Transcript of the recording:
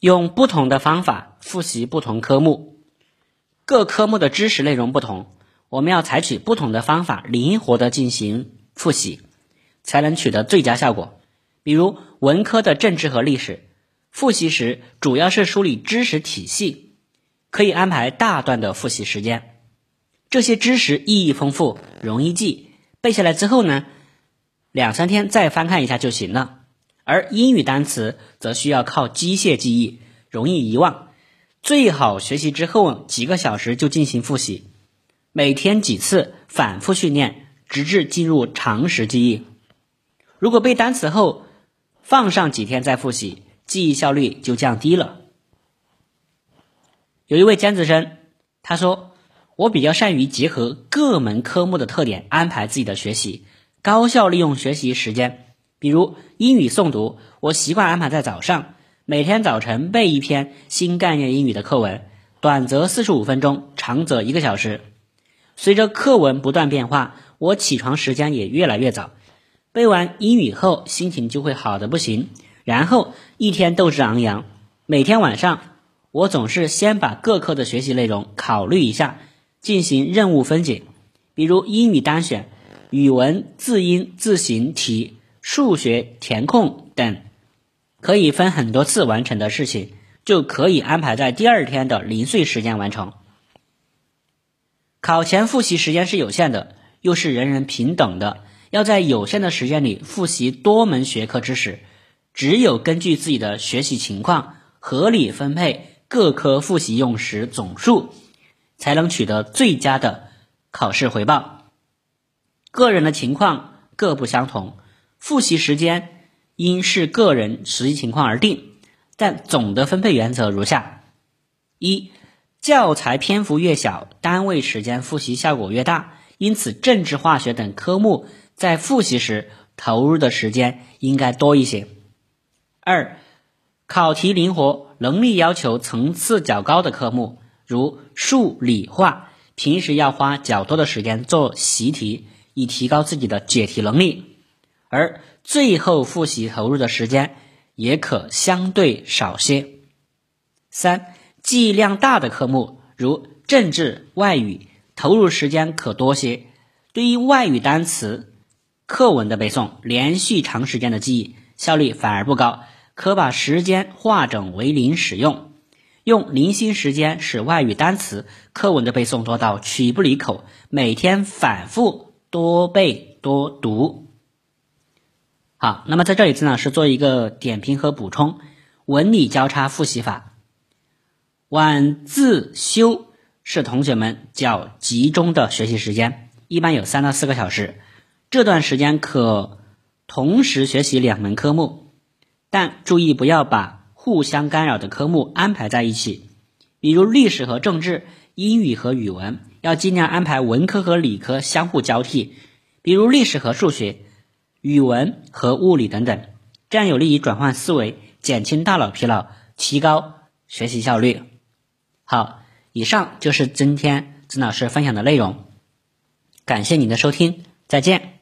用不同的方法复习不同科目，各科目的知识内容不同，我们要采取不同的方法，灵活的进行复习，才能取得最佳效果。比如文科的政治和历史，复习时主要是梳理知识体系，可以安排大段的复习时间。这些知识意义丰富，容易记，背下来之后呢，两三天再翻看一下就行了。而英语单词则需要靠机械记忆，容易遗忘，最好学习之后几个小时就进行复习，每天几次反复训练，直至进入常识记忆。如果背单词后放上几天再复习，记忆效率就降低了。有一位尖子生，他说：“我比较善于结合各门科目的特点安排自己的学习，高效利用学习时间。”比如英语诵读，我习惯安排在早上，每天早晨背一篇新概念英语的课文，短则四十五分钟，长则一个小时。随着课文不断变化，我起床时间也越来越早。背完英语后，心情就会好的不行，然后一天斗志昂扬。每天晚上，我总是先把各科的学习内容考虑一下，进行任务分解。比如英语单选、语文字音字形题。数学填空等可以分很多次完成的事情，就可以安排在第二天的零碎时间完成。考前复习时间是有限的，又是人人平等的，要在有限的时间里复习多门学科知识。只有根据自己的学习情况，合理分配各科复习用时总数，才能取得最佳的考试回报。个人的情况各不相同。复习时间应视个人实际情况而定，但总的分配原则如下：一、教材篇幅越小，单位时间复习效果越大，因此政治、化学等科目在复习时投入的时间应该多一些。二、考题灵活、能力要求层次较高的科目，如数理化，平时要花较多的时间做习题，以提高自己的解题能力。而最后复习投入的时间也可相对少些。三、记忆量大的科目，如政治、外语，投入时间可多些。对于外语单词、课文的背诵，连续长时间的记忆效率反而不高，可把时间化整为零使用，用零星时间使外语单词、课文的背诵做到曲不离口，每天反复多背多读。好，那么在这里，曾老师做一个点评和补充：文理交叉复习法，晚自修是同学们较集中的学习时间，一般有三到四个小时。这段时间可同时学习两门科目，但注意不要把互相干扰的科目安排在一起，比如历史和政治、英语和语文，要尽量安排文科和理科相互交替，比如历史和数学。语文和物理等等，这样有利于转换思维，减轻大脑疲劳，提高学习效率。好，以上就是今天曾老师分享的内容，感谢您的收听，再见。